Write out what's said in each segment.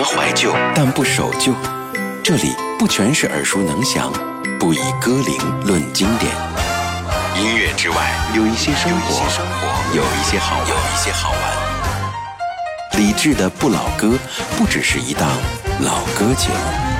么怀旧，但不守旧。这里不全是耳熟能详，不以歌龄论经典。音乐之外，有一些生活，有一些好，有一些好玩。理智的不老歌，不只是一档老歌节目。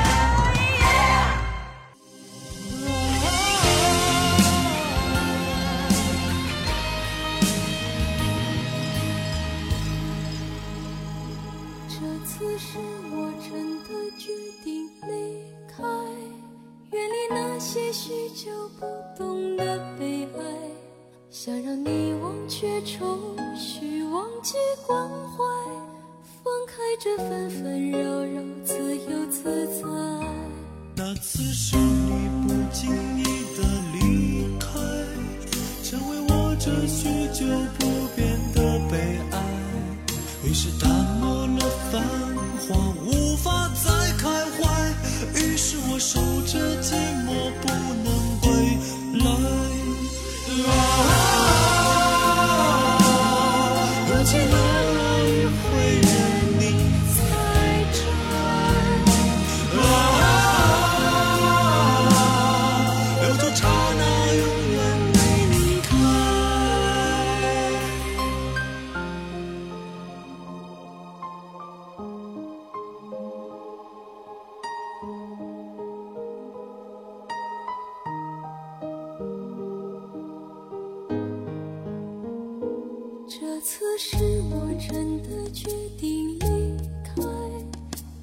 次是我真的决定离开。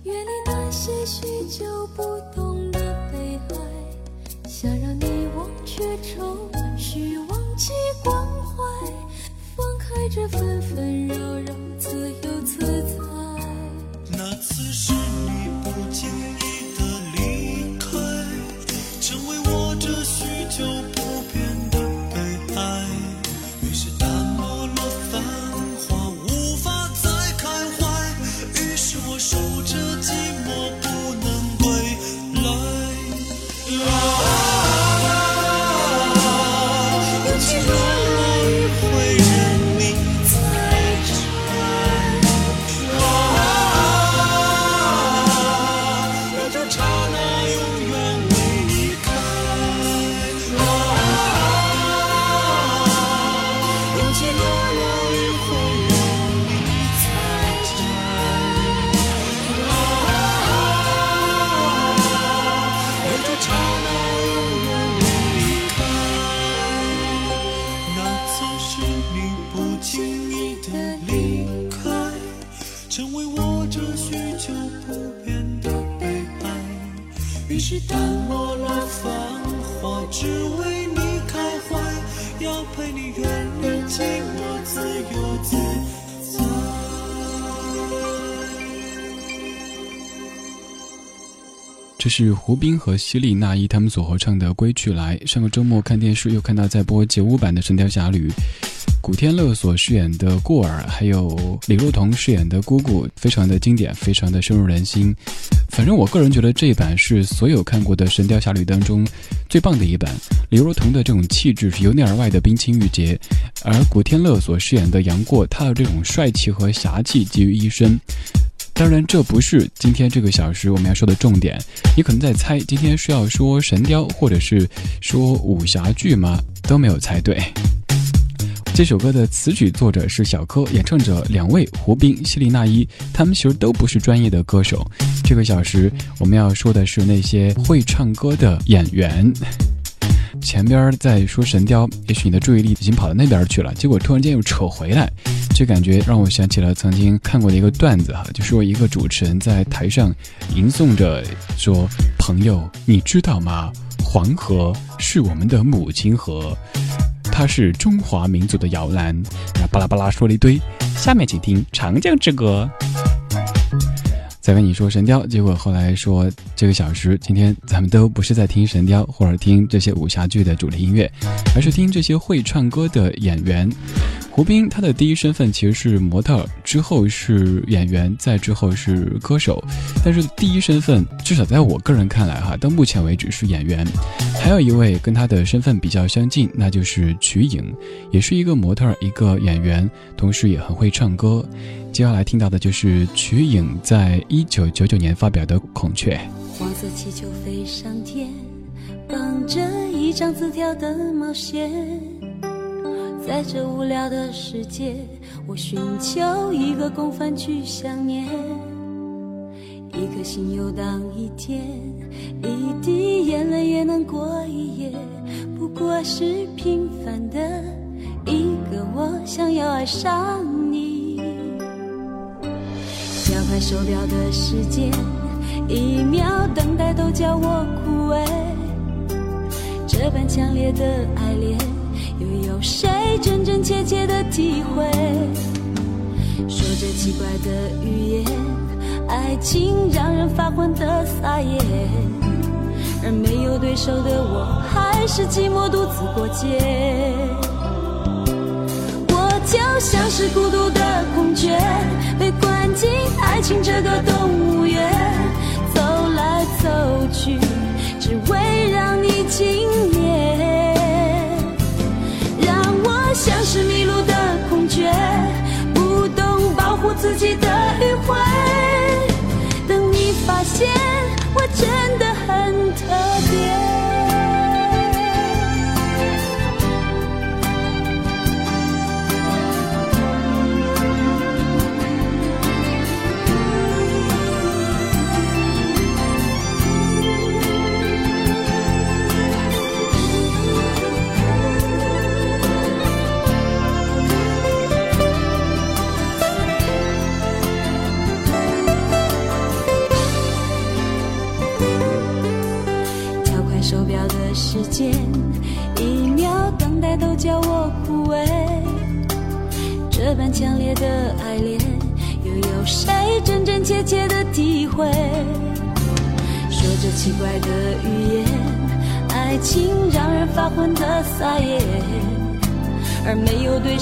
远离那些许久不懂的悲哀想让你忘却愁绪忘记关怀放开这纷纷这是胡兵和希利娜依他们所合唱的《归去来》。上个周末看电视又看到在播九五版的《神雕侠侣》，古天乐所饰演的过儿，还有李若彤饰演的姑姑，非常的经典，非常的深入人心。反正我个人觉得这一版是所有看过的《神雕侠侣》当中最棒的一版。李若彤的这种气质是由内而外的冰清玉洁，而古天乐所饰演的杨过，他的这种帅气和侠气集于一身。当然，这不是今天这个小时我们要说的重点。你可能在猜，今天是要说神雕，或者是说武侠剧吗？都没有猜对。这首歌的词曲作者是小柯，演唱者两位胡兵、希利娜依，他们其实都不是专业的歌手。这个小时我们要说的是那些会唱歌的演员。前边在说神雕，也许你的注意力已经跑到那边去了，结果突然间又扯回来，这感觉让我想起了曾经看过的一个段子哈，就说一个主持人在台上吟诵着说：“朋友，你知道吗？黄河是我们的母亲河，它是中华民族的摇篮。”那巴拉巴拉说了一堆，下面请听《长江之歌》。在跟你说神雕，结果后来说这个小时，今天咱们都不是在听神雕或者听这些武侠剧的主题音乐，而是听这些会唱歌的演员。胡兵他的第一身份其实是模特，之后是演员，再之后是歌手。但是第一身份，至少在我个人看来哈，到目前为止是演员。还有一位跟他的身份比较相近，那就是瞿颖，也是一个模特，一个演员，同时也很会唱歌。接下来听到的就是瞿颖在一九九九年发表的《孔雀》。黄色气球飞上天，绑着一张字条的毛线。在这无聊的世界，我寻求一个共犯去想念。一颗心游荡一天，一滴眼泪也能过一夜。不过是平凡的一个我，想要爱上你。摇摆手表的时间，一秒等待都叫我枯萎。这般强烈的爱恋。又有谁真真切切的体会？说着奇怪的语言，爱情让人发昏的撒野，而没有对手的我，还是寂寞独自过街。我就像是孤独的孔雀，被关进爱情这个动物园，走来走去，只为让你惊艳。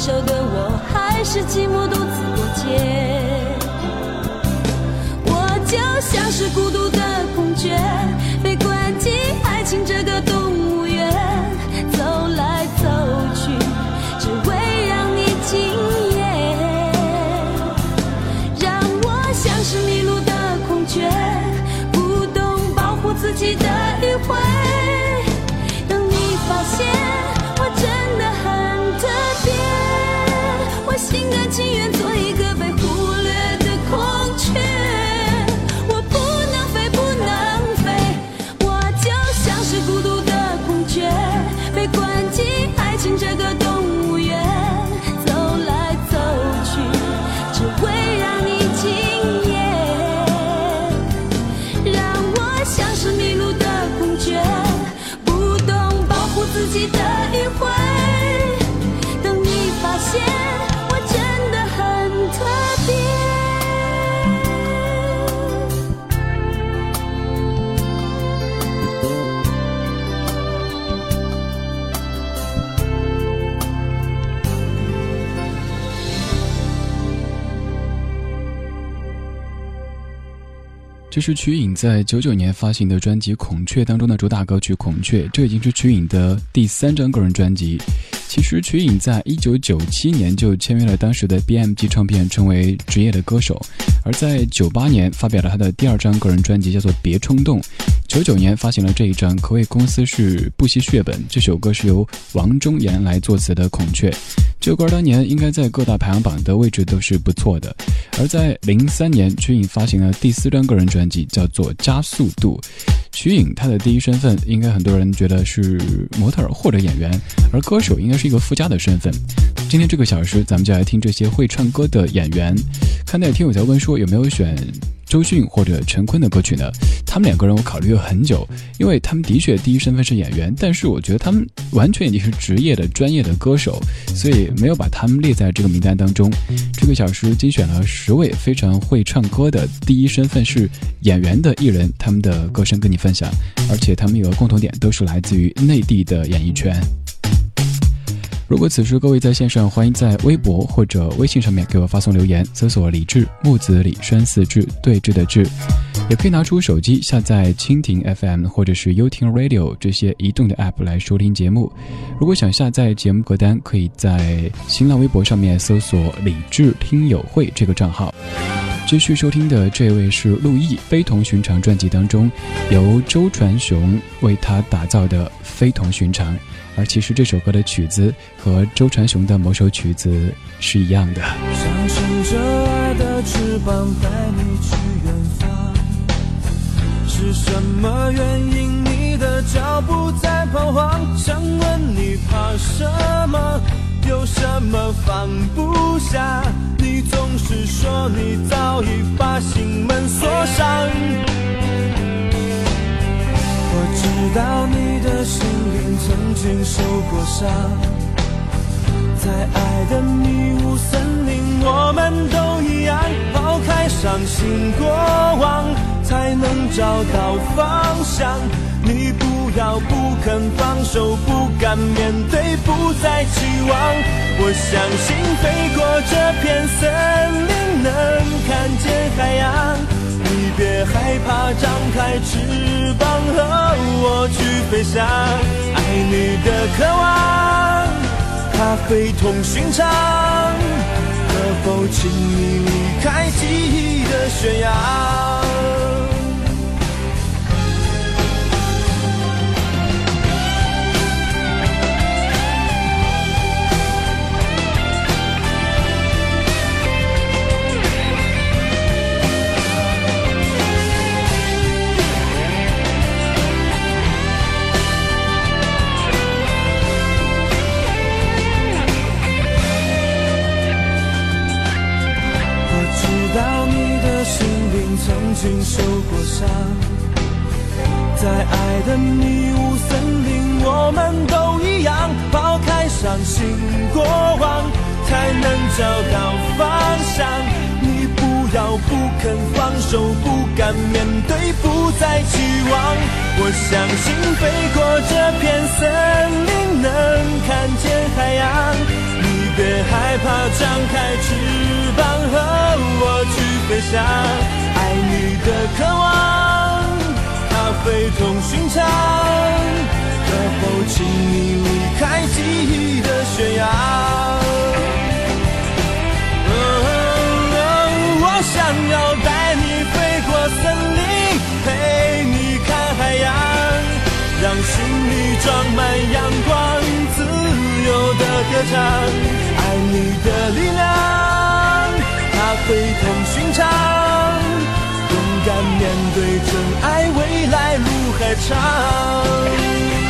手的我，还是记是瞿颖在九九年发行的专辑《孔雀》当中的主打歌曲《孔雀》，这已经是瞿颖的第三张个人专辑。其实瞿颖在一九九七年就签约了当时的 BMG 唱片，成为职业的歌手。而在九八年发表了他的第二张个人专辑，叫做《别冲动》。九九年发行了这一张，可谓公司是不惜血本。这首歌是由王中岩来作词的《孔雀》。这首歌当年应该在各大排行榜的位置都是不错的。而在零三年，瞿颖发行了第四张个人专辑，叫做《加速度》。瞿颖她的第一身份，应该很多人觉得是模特或者演员，而歌手应该是一个附加的身份。今天这个小时，咱们就来听这些会唱歌的演员。看到有听友在问说，有没有选？周迅或者陈坤的歌曲呢？他们两个人我考虑了很久，因为他们的确第一身份是演员，但是我觉得他们完全已经是职业的专业的歌手，所以没有把他们列在这个名单当中。这个小时精选了十位非常会唱歌的第一身份是演员的艺人，他们的歌声跟你分享，而且他们有个共同点，都是来自于内地的演艺圈。如果此时各位在线上，欢迎在微博或者微信上面给我发送留言，搜索“李志木子李栓四志对峙的志”，也可以拿出手机下载蜻蜓 FM 或者是优听 Radio 这些移动的 App 来收听节目。如果想下载节目歌单，可以在新浪微博上面搜索“李志听友会”这个账号。继续收听的这位是陆毅，《非同寻常》专辑当中由周传雄为他打造的《非同寻常》。而其实这首歌的曲子和周传雄的某首曲子是一样的。想牵着爱的翅膀带你去远方，是什么原因你的脚步在彷徨？想问你怕什么？有什么放不下？你总是说你早已把心门锁上。我知道你的心经受过伤，在爱的迷雾森林，我们都一样，抛开伤心过往，才能找到方向。你不要不肯放手，不敢面对，不再期望。我相信飞过这片森林，能看见海洋。你别害怕，张开翅膀和我去飞翔。爱你的渴望，它非同寻常。可否请你离开记忆的悬崖？曾经受过伤，在爱的迷雾森林，我们都一样，抛开伤心过往，才能找到方向。你不要不肯放手，不敢面对，不再期望。我相信飞过这片森林，能看见海洋。你别害怕，张开翅膀和我去飞翔。你的渴望，它非同寻常。可否请你离开记忆的悬崖？我想要带你飞过森林，陪你看海洋，让心里装满阳光，自由的歌唱。爱你的力量，它非同寻常。真爱，未来路还长。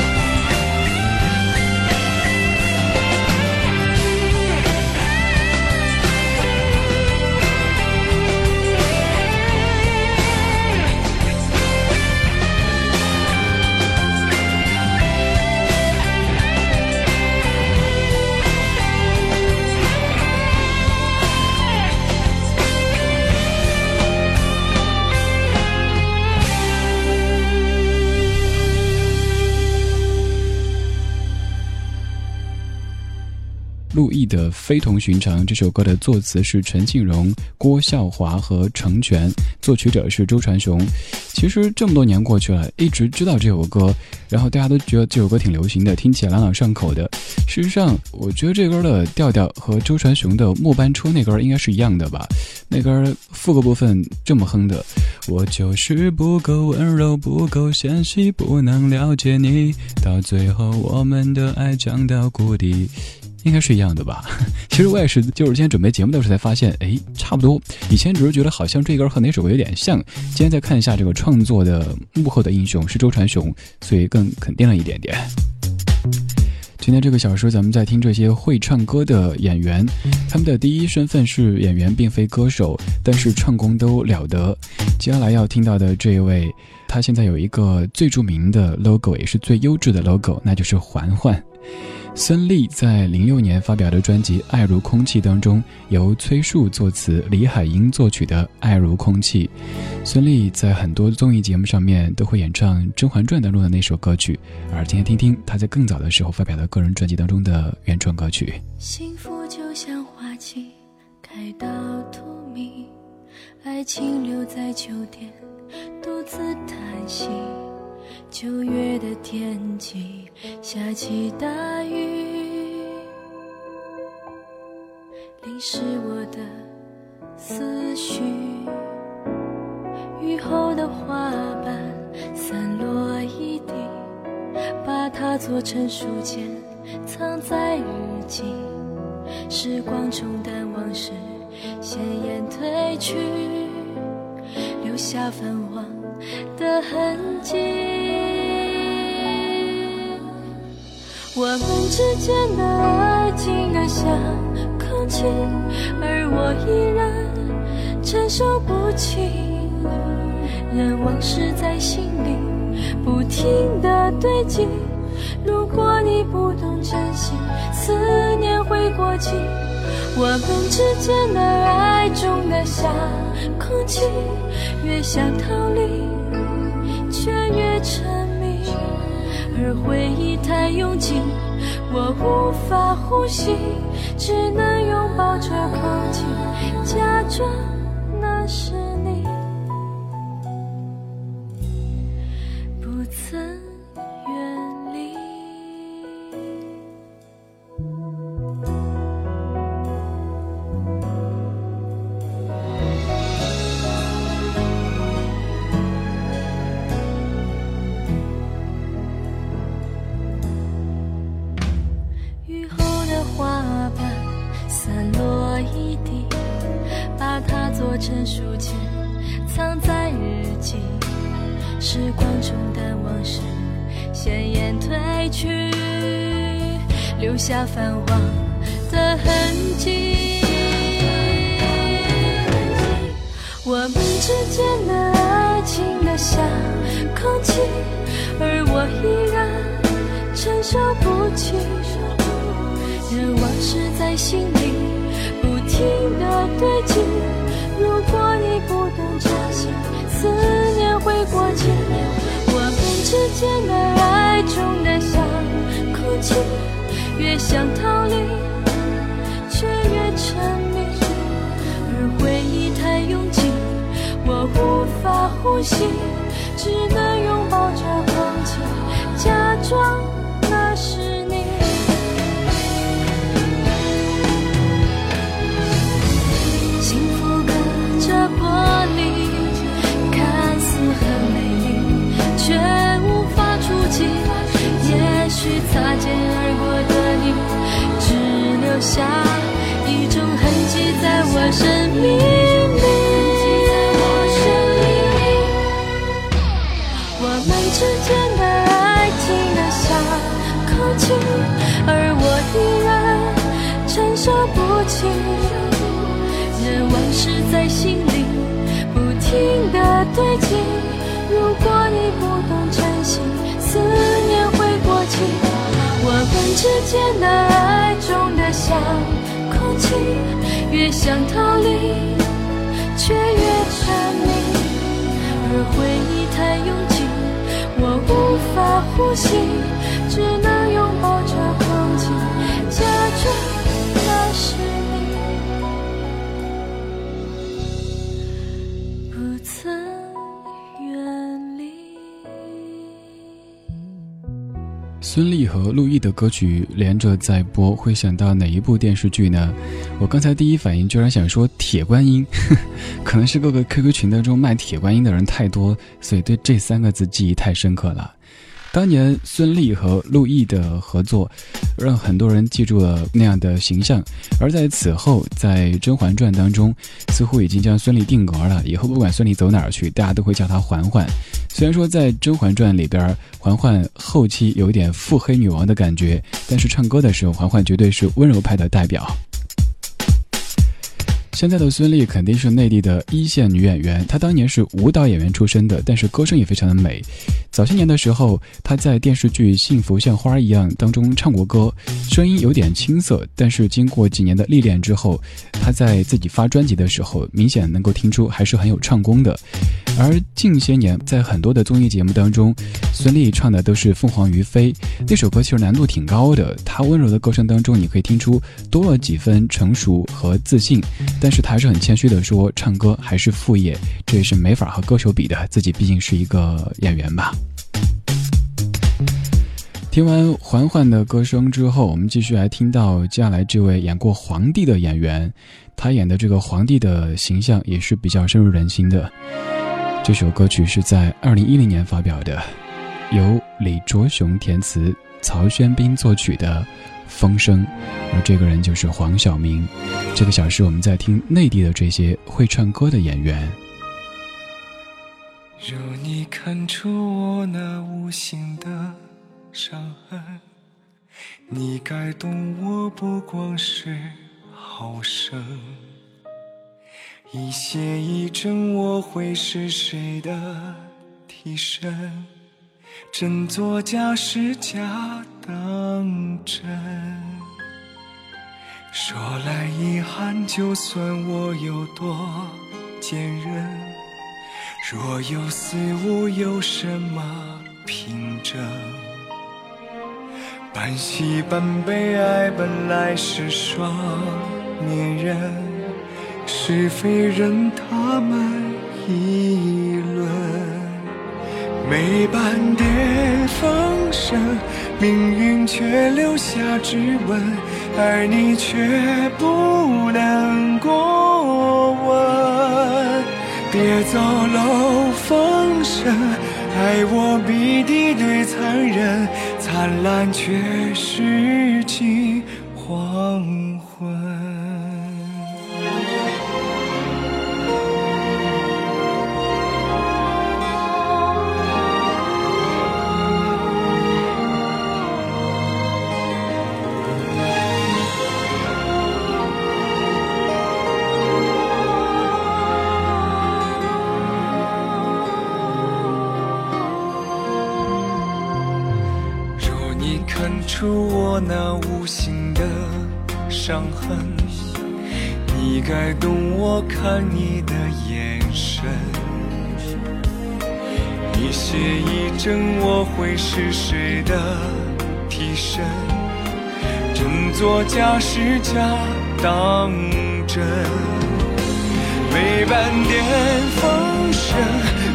陆毅的《非同寻常》这首歌的作词是陈庆荣、郭孝华和成全，作曲者是周传雄。其实这么多年过去了，一直知道这首歌，然后大家都觉得这首歌挺流行的，听起来朗朗上口的。事实上，我觉得这歌的调调和周传雄的《末班车》那歌应该是一样的吧？那歌副歌部分这么哼的：我就是不够温柔，不够纤细，不能了解你，到最后我们的爱降到谷底。应该是一样的吧？其实我也是，就是今天准备节目的时候才发现，哎，差不多。以前只是觉得好像这歌和哪首歌有点像，今天再看一下这个创作的幕后的英雄是周传雄，所以更肯定了一点点。今天这个小时，咱们在听这些会唱歌的演员，他们的第一身份是演员，并非歌手，但是唱功都了得。接下来要听到的这一位，他现在有一个最著名的 logo，也是最优质的 logo，那就是环环。孙俪在零六年发表的专辑《爱如空气》当中，由崔恕作词、李海英作曲的《爱如空气》。孙俪在很多综艺节目上面都会演唱《甄嬛传》当中的那首歌曲，而今天听听她在更早的时候发表的个人专辑当中的原创歌曲。幸福就像花季，开到荼蘼，爱情留在秋天，独自叹息。九月的天气下起大雨，淋湿我的思绪。雨后的花瓣散落一地，把它做成书签，藏在日记。时光冲淡往事，鲜艳褪去，留下泛黄的痕迹。我们之间的爱静得像空气，而我依然承受不起。任往事在心里不停的堆积。如果你不懂珍惜，思念会过期。我们之间的爱重得像空气，越想逃离，却越沉。而回忆太拥挤，我无法呼吸，只能拥抱着空气，假装那是你。在心里不停地堆积。如果你不懂珍惜，思念会过期。我们之间的爱重得像空气，越想逃离，却越沉迷。而回忆太拥挤，我无法呼吸，只能拥抱着孙俪和陆毅的歌曲连着在播，会想到哪一部电视剧呢？我刚才第一反应居然想说《铁观音》，可能是各个 QQ 群当中卖铁观音的人太多，所以对这三个字记忆太深刻了。当年孙俪和陆毅的合作，让很多人记住了那样的形象。而在此后，在《甄嬛传》当中，似乎已经将孙俪定格了。以后不管孙俪走哪儿去，大家都会叫她嬛嬛。虽然说在《甄嬛传》里边，嬛嬛后期有点腹黑女王的感觉，但是唱歌的时候，嬛嬛绝对是温柔派的代表。现在的孙俪肯定是内地的一线女演员，她当年是舞蹈演员出身的，但是歌声也非常的美。早些年的时候，她在电视剧《幸福像花儿一样》当中唱过歌，声音有点青涩，但是经过几年的历练之后，她在自己发专辑的时候，明显能够听出还是很有唱功的。而近些年，在很多的综艺节目当中，孙俪唱的都是《凤凰于飞》那首歌，其实难度挺高的。她温柔的歌声当中，你可以听出多了几分成熟和自信，但是他还是很谦虚的说，唱歌还是副业，这也是没法和歌手比的。自己毕竟是一个演员吧。听完缓缓的歌声之后，我们继续来听到接下来这位演过皇帝的演员，他演的这个皇帝的形象也是比较深入人心的。这首歌曲是在二零一零年发表的，由李卓雄填词，曹轩宾作曲的《风声》，而这个人就是黄晓明。这个小时我们在听内地的这些会唱歌的演员。若你看出我那无形的伤痕，你该懂我不光是好胜。一邪一正，我会是谁的替身？真作假，是假当真。说来遗憾，就算我有多坚韧，若有似无，有什么凭证？半喜半悲，爱本来是双面人。是非任他们议论，没半点风声，命运却留下指纹，而你却不能过问。别走漏风声，爱我比敌对残忍，灿烂却是近黄出我那无形的伤痕，你该懂我看你的眼神。一邪一正，我会是谁的替身？真作假，是假当真，没半点风声，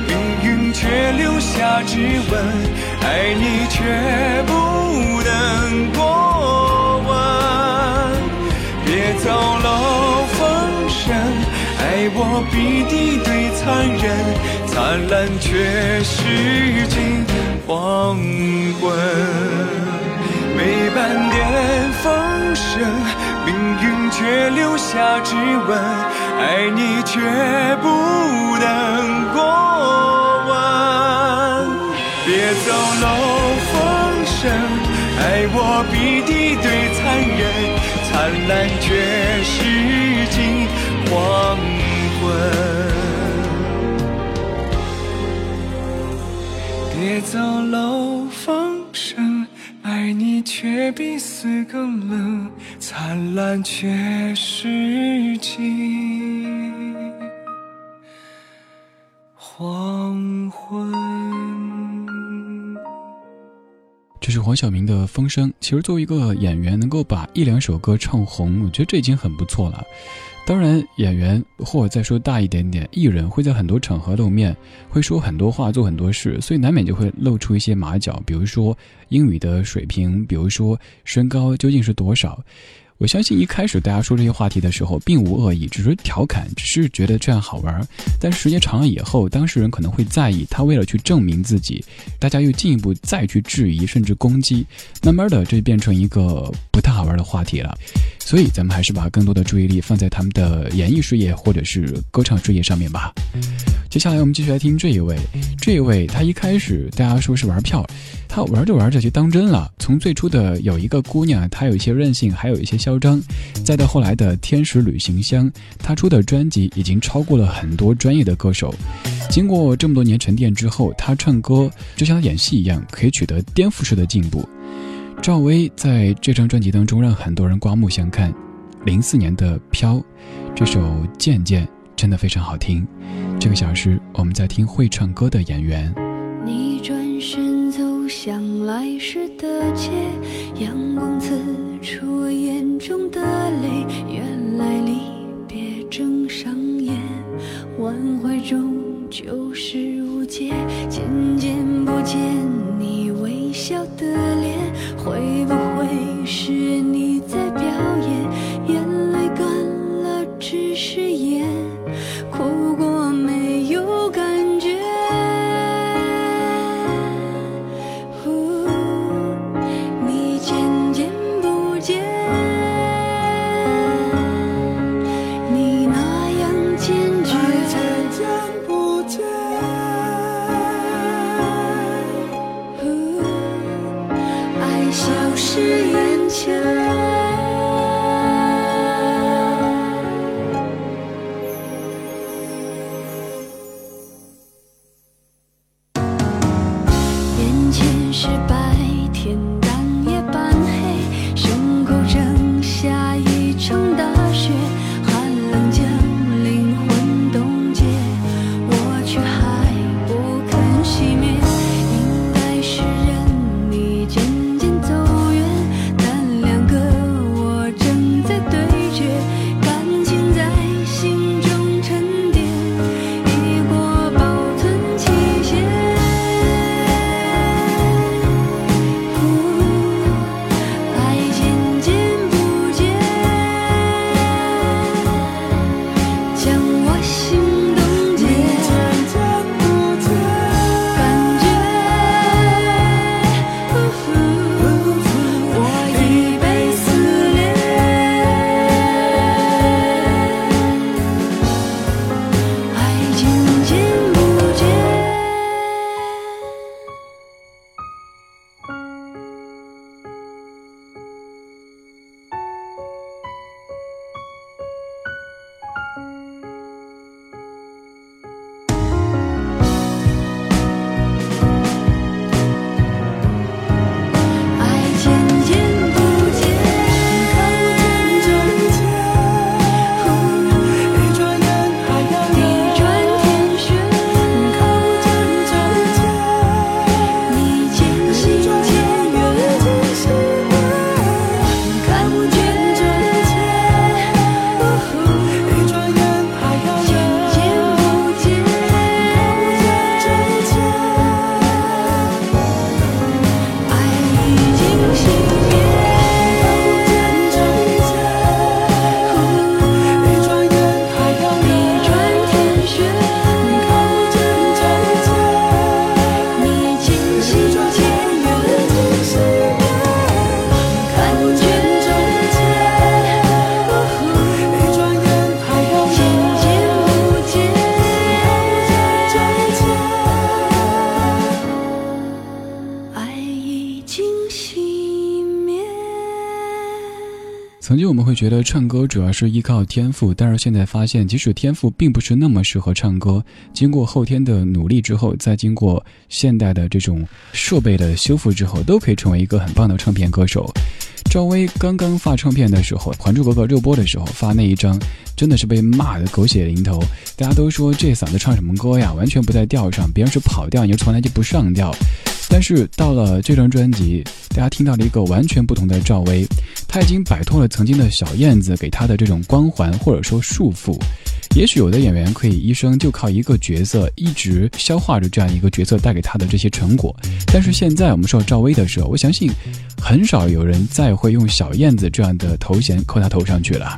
命运却留下指纹，爱你却不。我比敌对残忍，灿烂却是近黄昏。没半点风声，命运却留下指纹。爱你却不能过问，别走漏风声。爱我比敌对残忍，灿烂却是近黄别走漏风声，爱你却比死更冷，灿烂却是黄昏。这是黄晓明的《风声》。其实作为一个演员，能够把一两首歌唱红，我觉得这已经很不错了。当然，演员或者再说大一点点，艺人会在很多场合露面，会说很多话，做很多事，所以难免就会露出一些马脚。比如说英语的水平，比如说身高究竟是多少。我相信一开始大家说这些话题的时候，并无恶意，只是调侃，只是觉得这样好玩。但是时间长了以后，当事人可能会在意，他为了去证明自己，大家又进一步再去质疑，甚至攻击，慢慢的这变成一个不太好玩的话题了。所以咱们还是把更多的注意力放在他们的演艺事业或者是歌唱事业上面吧。接下来我们继续来听这一位，这一位他一开始大家说是玩票，他玩着玩着就当真了。从最初的有一个姑娘，她有一些任性，还有一些嚣张，再到后来的天使旅行箱，他出的专辑已经超过了很多专业的歌手。经过这么多年沉淀之后，他唱歌就像演戏一样，可以取得颠覆式的进步。赵薇在这张专辑当中让很多人刮目相看。零四年的《飘》，这首《渐渐》真的非常好听。这个小时，我们在听会唱歌的演员。你转身走向来时的街，阳光刺出眼中的泪。原来离别正上演，挽回中就是无解。渐渐不见你微笑的脸，会不会是你在表演？觉得唱歌主要是依靠天赋，但是现在发现，即使天赋并不是那么适合唱歌，经过后天的努力之后，再经过现代的这种设备的修复之后，都可以成为一个很棒的唱片歌手。赵薇刚刚发唱片的时候，《还珠格格》热播的时候发那一张，真的是被骂得狗血淋头。大家都说这嗓子唱什么歌呀，完全不在调上，别人是跑调，你从来就不上调。但是到了这张专辑，大家听到了一个完全不同的赵薇，她已经摆脱了曾经的小燕子给她的这种光环或者说束缚。也许有的演员可以一生就靠一个角色一直消化着这样一个角色带给他的这些成果，但是现在我们说赵薇的时候，我相信很少有人再会用小燕子这样的头衔扣她头上去了。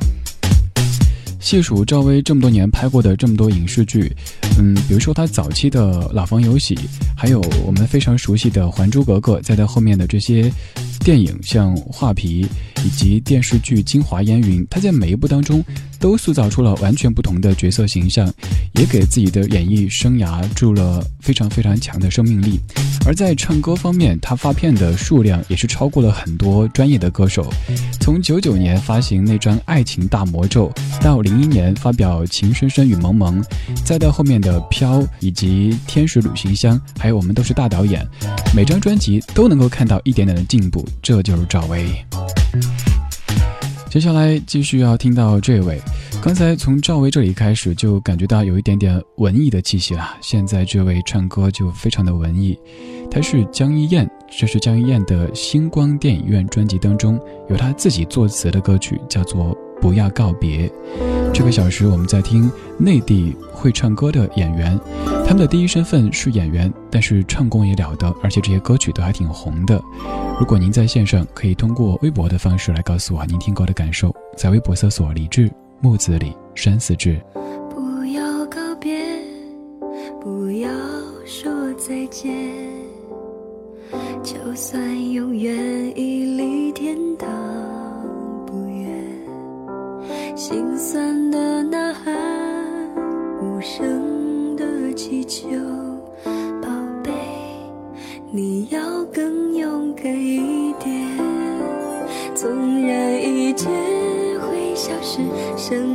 细数赵薇这么多年拍过的这么多影视剧，嗯，比如说她早期的《老房有喜》，还有我们非常熟悉的《还珠格格》，再到后面的这些电影，像《画皮》，以及电视剧《京华烟云》，她在每一部当中都塑造出了完全不同的角色形象，也给自己的演艺生涯注入了非常非常强的生命力。而在唱歌方面，他发片的数量也是超过了很多专业的歌手。从九九年发行那张《爱情大魔咒》，到零一年发表《情深深雨蒙蒙》，再到后面的《飘》以及《天使旅行箱》，还有我们都是大导演，每张专辑都能够看到一点点的进步，这就是赵薇。接下来继续要听到这位，刚才从赵薇这里开始就感觉到有一点点文艺的气息了，现在这位唱歌就非常的文艺，她是江一燕，这是江一燕的《星光电影院》专辑当中有她自己作词的歌曲，叫做。不要告别。这个小时，我们在听内地会唱歌的演员，他们的第一身份是演员，但是唱功也了得，而且这些歌曲都还挺红的。如果您在线上，可以通过微博的方式来告诉我您听歌的感受，在微博搜索“李志木子李山寺志”。不要告别，不要说再见，就算永远屹立天堂。心酸的呐喊，无声的祈求，宝贝，你要更勇敢一点。纵然一切会消失，生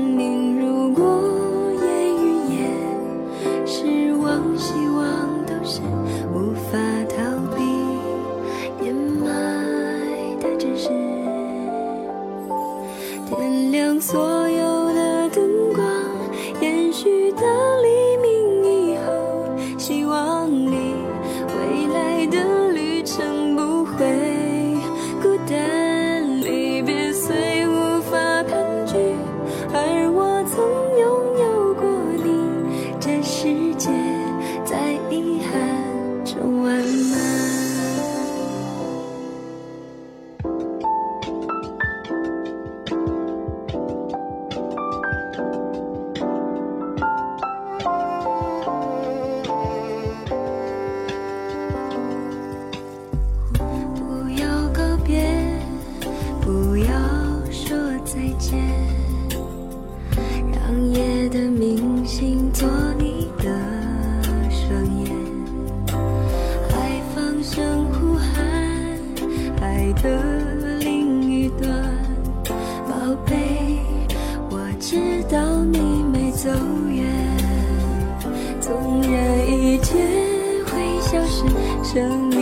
生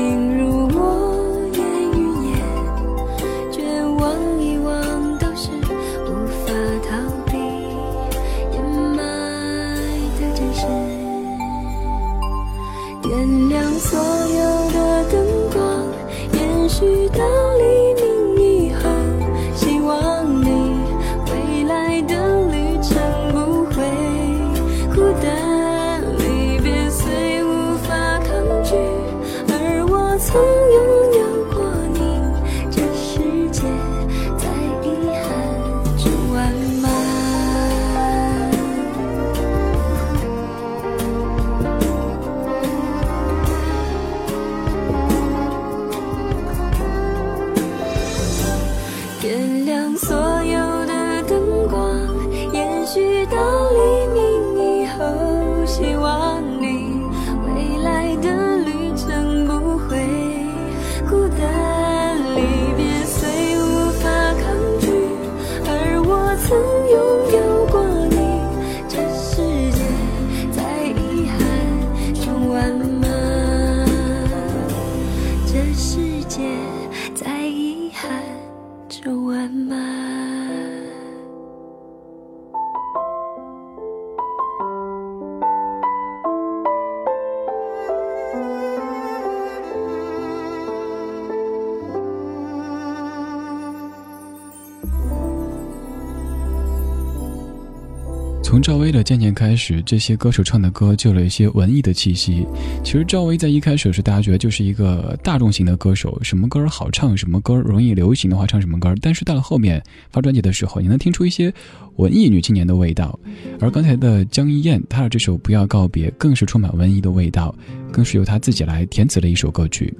从赵薇的渐渐开始，这些歌手唱的歌就有了一些文艺的气息。其实赵薇在一开始是，大家觉得就是一个大众型的歌手，什么歌儿好唱，什么歌儿容易流行的话唱什么歌儿。但是到了后面发专辑的时候，你能听出一些文艺女青年的味道。而刚才的江一燕，她的这首《不要告别》更是充满文艺的味道。更是由他自己来填词的一首歌曲。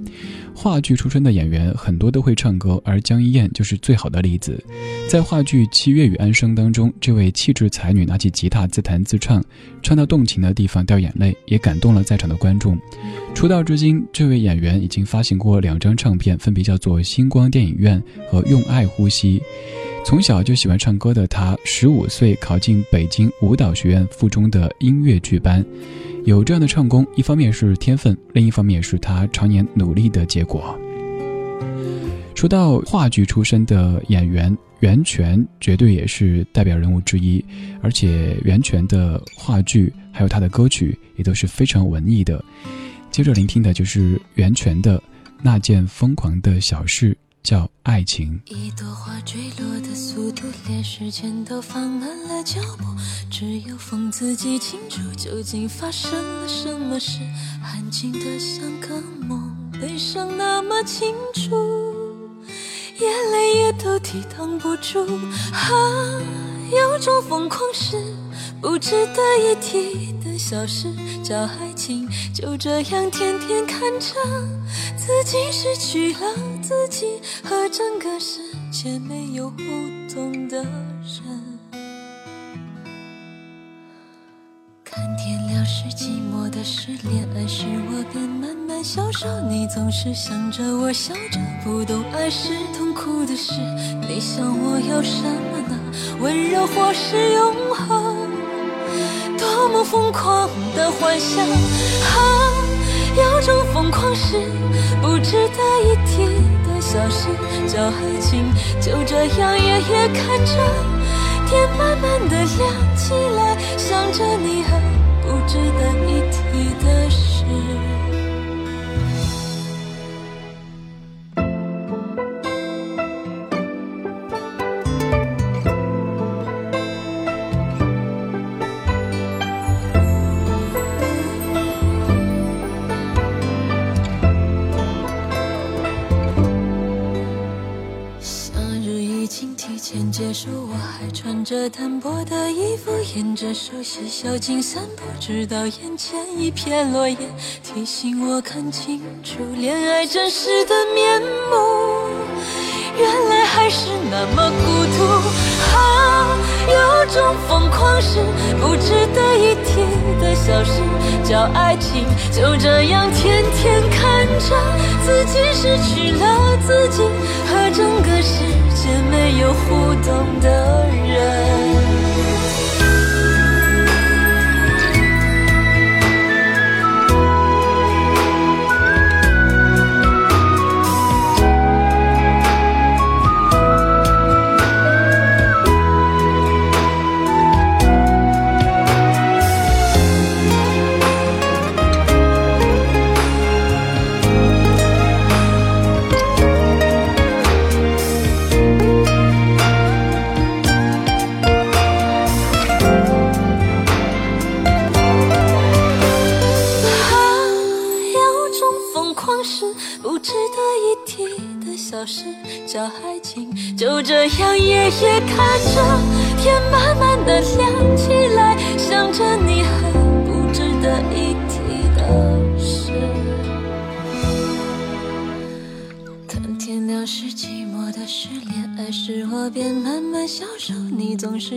话剧出身的演员很多都会唱歌，而江一燕就是最好的例子。在话剧《七月与安生》当中，这位气质才女拿起吉他自弹自唱，唱到动情的地方掉眼泪，也感动了在场的观众。出道至今，这位演员已经发行过两张唱片，分别叫做《星光电影院》和《用爱呼吸》。从小就喜欢唱歌的他，十五岁考进北京舞蹈学院附中的音乐剧班。有这样的唱功，一方面是天分，另一方面是他常年努力的结果。说到话剧出身的演员袁泉，绝对也是代表人物之一。而且袁泉的话剧还有他的歌曲也都是非常文艺的。接着聆听的就是袁泉的那件疯狂的小事。叫爱情。一朵花坠落的速度，连时间都放慢了脚步。只有风自己清楚，究竟发生了什么事。安静的像个梦，悲伤那么清楚，眼泪也都抵挡不住。啊，有种疯狂是不值得一提的小事，叫爱情。就这样天天看着自己失去了自己。和整个世界没有互动的人，看天亮是寂寞的事，恋爱时我便慢慢消瘦。你总是想着我笑着，不懂爱是痛苦的事。你想我要什么呢？温柔或是永恒？多么疯狂的幻想！啊，有种疯狂是不值得一提。小事叫爱情，就这样夜夜看着天慢慢的亮起来，想着你和不值得一提的事。着单薄的衣服，沿着熟悉小径散步，直到眼前一片落叶，提醒我看清楚恋爱真实的面目。原来还是那么孤独啊！有种疯狂是不值得一提的小事，叫爱情。就这样天天看着自己失去了自己，和整个世界没有互动的人。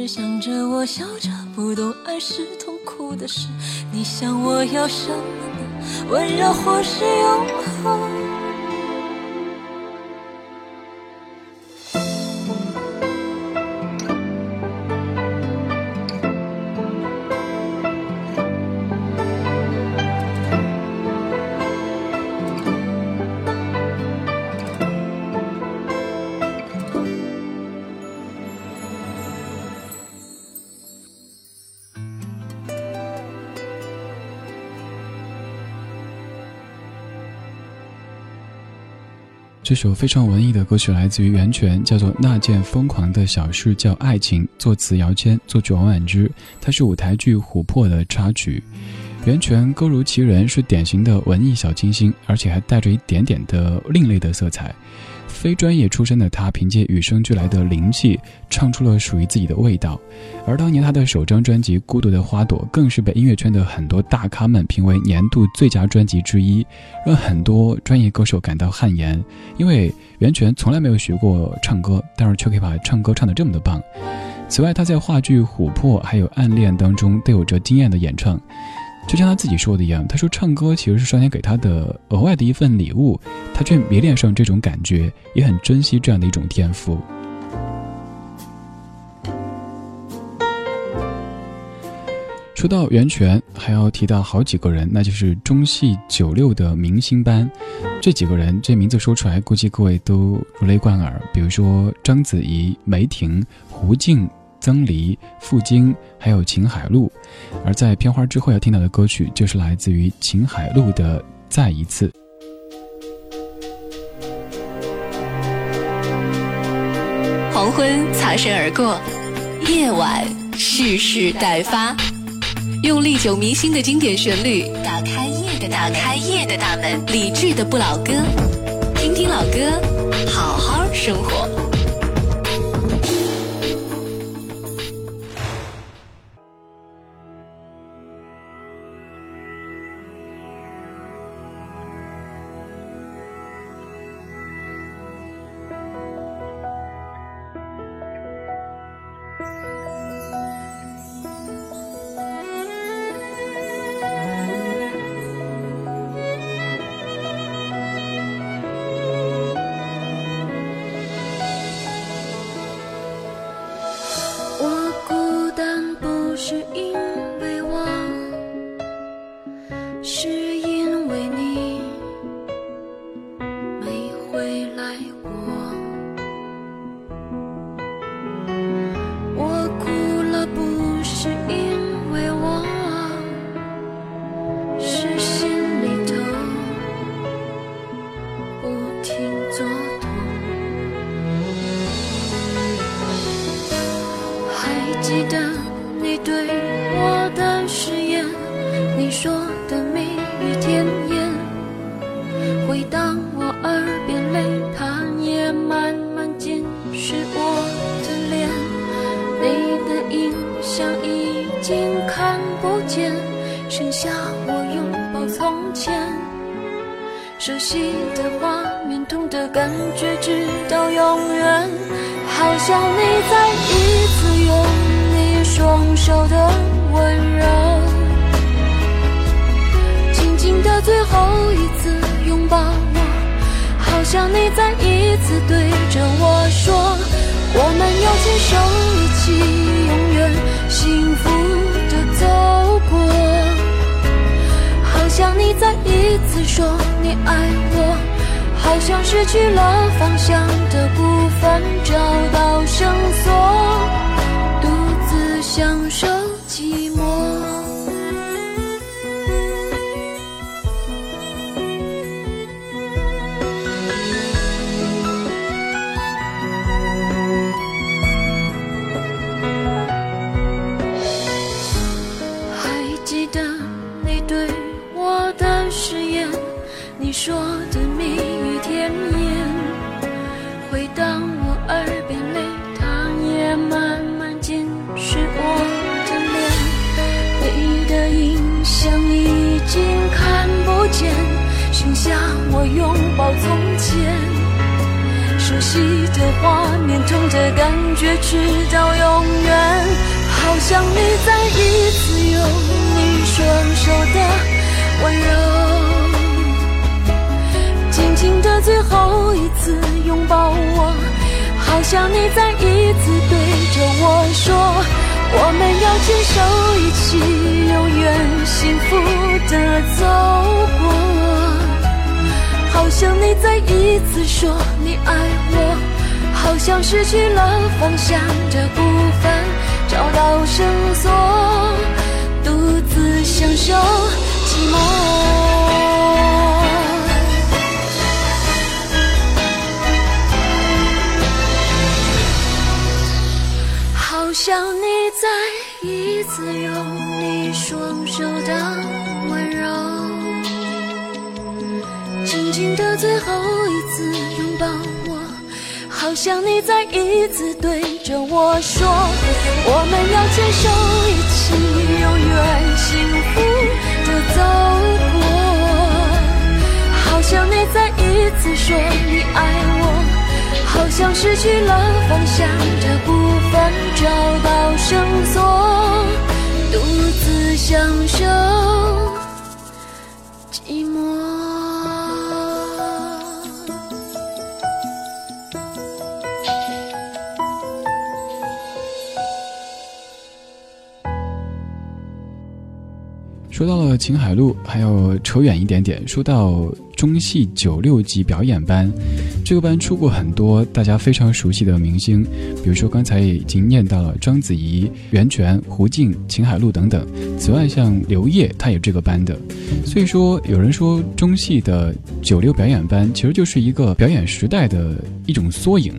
想着我笑着，不懂爱是痛苦的事。你想我要什么呢？温柔或是永恒？这首非常文艺的歌曲来自于袁泉，叫做《那件疯狂的小事叫爱情》，作词姚谦，作曲王婉之。它是舞台剧《琥珀》的插曲。袁泉歌如其人，是典型的文艺小清新，而且还带着一点点的另类的色彩。非专业出身的他，凭借与生俱来的灵气，唱出了属于自己的味道。而当年他的首张专辑《孤独的花朵》，更是被音乐圈的很多大咖们评为年度最佳专辑之一，让很多专业歌手感到汗颜。因为袁泉从来没有学过唱歌，但是却可以把唱歌唱得这么的棒。此外，他在话剧《琥珀》还有《暗恋》当中都有着惊艳的演唱。就像他自己说的一样，他说唱歌其实是上天给他的额外的一份礼物，他却迷恋上这种感觉，也很珍惜这样的一种天赋。说到袁泉，还要提到好几个人，那就是中戏九六的明星班，这几个人这名字说出来，估计各位都如雷贯耳。比如说章子怡、梅婷、胡静。曾黎、傅菁，还有秦海璐，而在片花之后要听到的歌曲，就是来自于秦海璐的《再一次》。黄昏擦身而过，夜晚蓄势待发，用历久弥新的经典旋律打开夜的打开夜的大门，理智的不老歌，听听老歌，好好生活。直到永远，好想你再一次用你双手的温柔，紧紧的最后一次拥抱我，好想你再一次对着我说，我们要牵手一起，永远幸福的走过，好想你再一次说你爱我。好像失去了方向的部分找到绳索，独自享受。我拥抱从前熟悉的画面，痛的感觉，直到永远。好想你再一次用你双手的温柔，紧紧的最后一次拥抱我。好想你再一次对着我说，我们要牵手一起，永远幸福的走。想你再一次说你爱我，好像失去了方向的部分，找到绳索，独自享受寂寞。好想你再一次用你双手的。紧紧的最后一次拥抱我。好像你再一次对着我说，我们要牵手一起永远幸福的走过。好像你再一次说你爱我，好像失去了方向这部分找到绳索，独自享受。说到了秦海璐，还要扯远一点点。说到中戏九六级表演班，这个班出过很多大家非常熟悉的明星，比如说刚才已经念到了章子怡、袁泉、胡静、秦海璐等等。此外，像刘烨，他也这个班的。所以说，有人说中戏的九六表演班其实就是一个表演时代的一种缩影。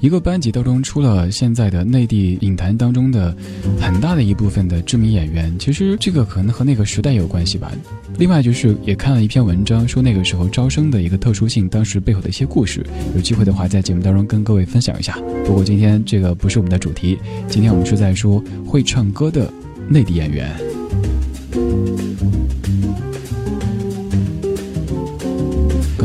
一个班级当中出了现在的内地影坛当中的很大的一部分的知名演员，其实这个可能和那个时代有关系吧。另外就是也看了一篇文章，说那个时候招生的一个特殊性，当时背后的一些故事。有机会的话，在节目当中跟各位分享一下。不过今天这个不是我们的主题，今天我们是在说会唱歌的内地演员。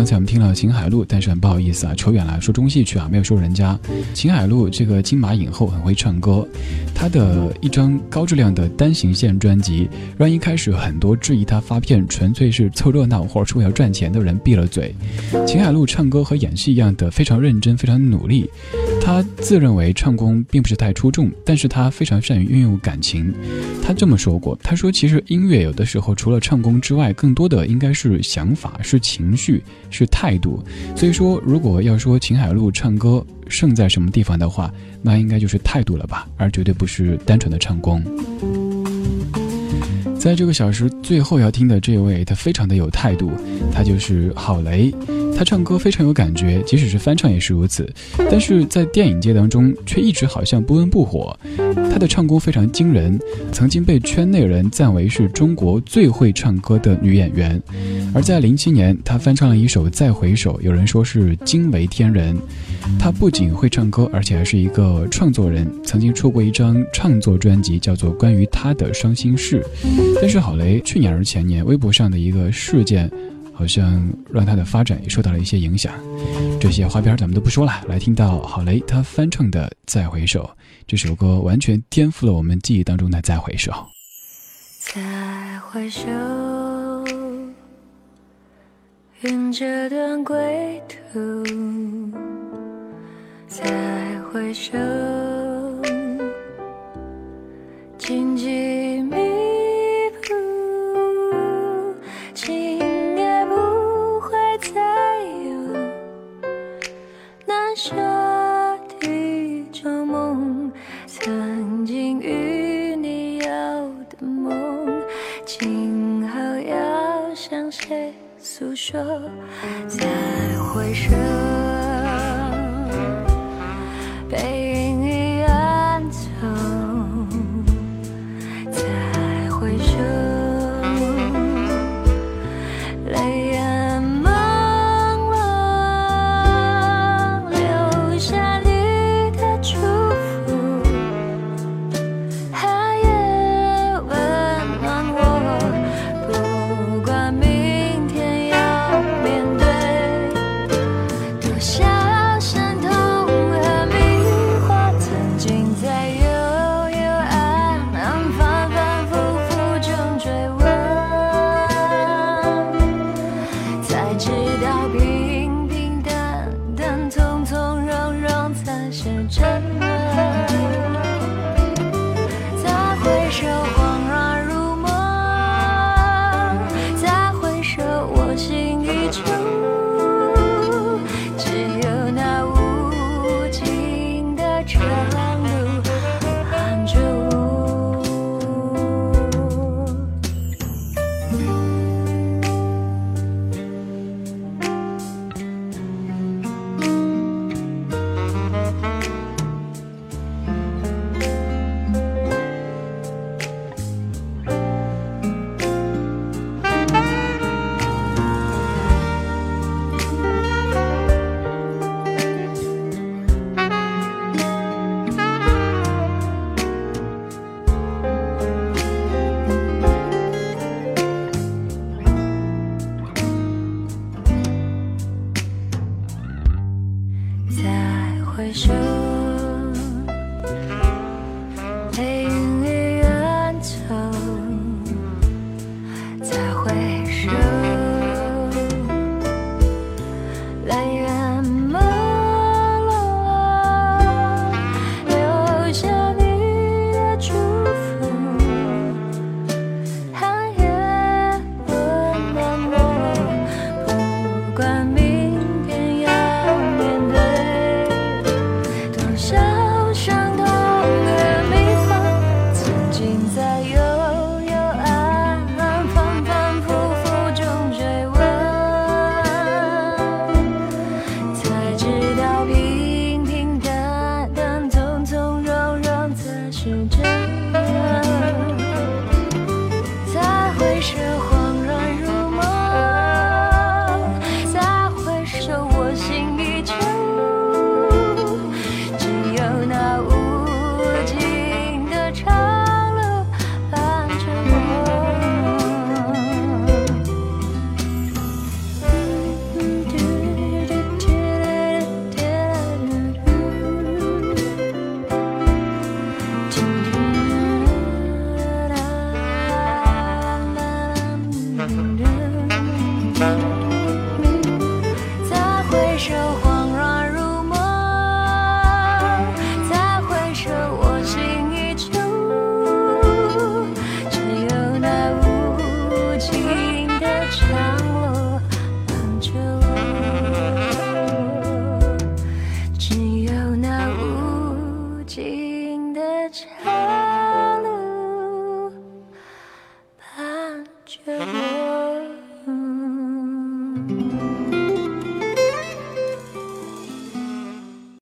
刚才我们听了秦海璐，但是很不好意思啊，扯远了，说中戏去啊，没有说人家。秦海璐这个金马影后很会唱歌，她的一张高质量的单行线专辑，让一开始很多质疑她发片纯粹是凑热闹或者是为了赚钱的人闭了嘴。秦海璐唱歌和演戏一样的非常认真，非常努力。他自认为唱功并不是太出众，但是他非常善于运用感情。他这么说过，他说其实音乐有的时候除了唱功之外，更多的应该是想法，是情绪。是态度，所以说，如果要说秦海璐唱歌胜在什么地方的话，那应该就是态度了吧，而绝对不是单纯的唱功。在这个小时最后要听的这位，他非常的有态度，他就是郝蕾。他唱歌非常有感觉，即使是翻唱也是如此。但是在电影界当中，却一直好像不温不火。他的唱功非常惊人，曾经被圈内人赞为是中国最会唱歌的女演员。而在零七年，他翻唱了一首《再回首》，有人说是惊为天人。他不仅会唱歌，而且还是一个创作人，曾经出过一张创作专辑，叫做《关于他的伤心事》。但是郝蕾去年还是前年，微博上的一个事件。好像让他的发展也受到了一些影响，这些花边咱们都不说了，来听到郝蕾他翻唱的《再回首》这首歌，完全颠覆了我们记忆当中的《再回首》。再回首，云这段归途。再回首，荆棘下的一种梦，曾经与你有的梦，今后要向谁诉说？再回首。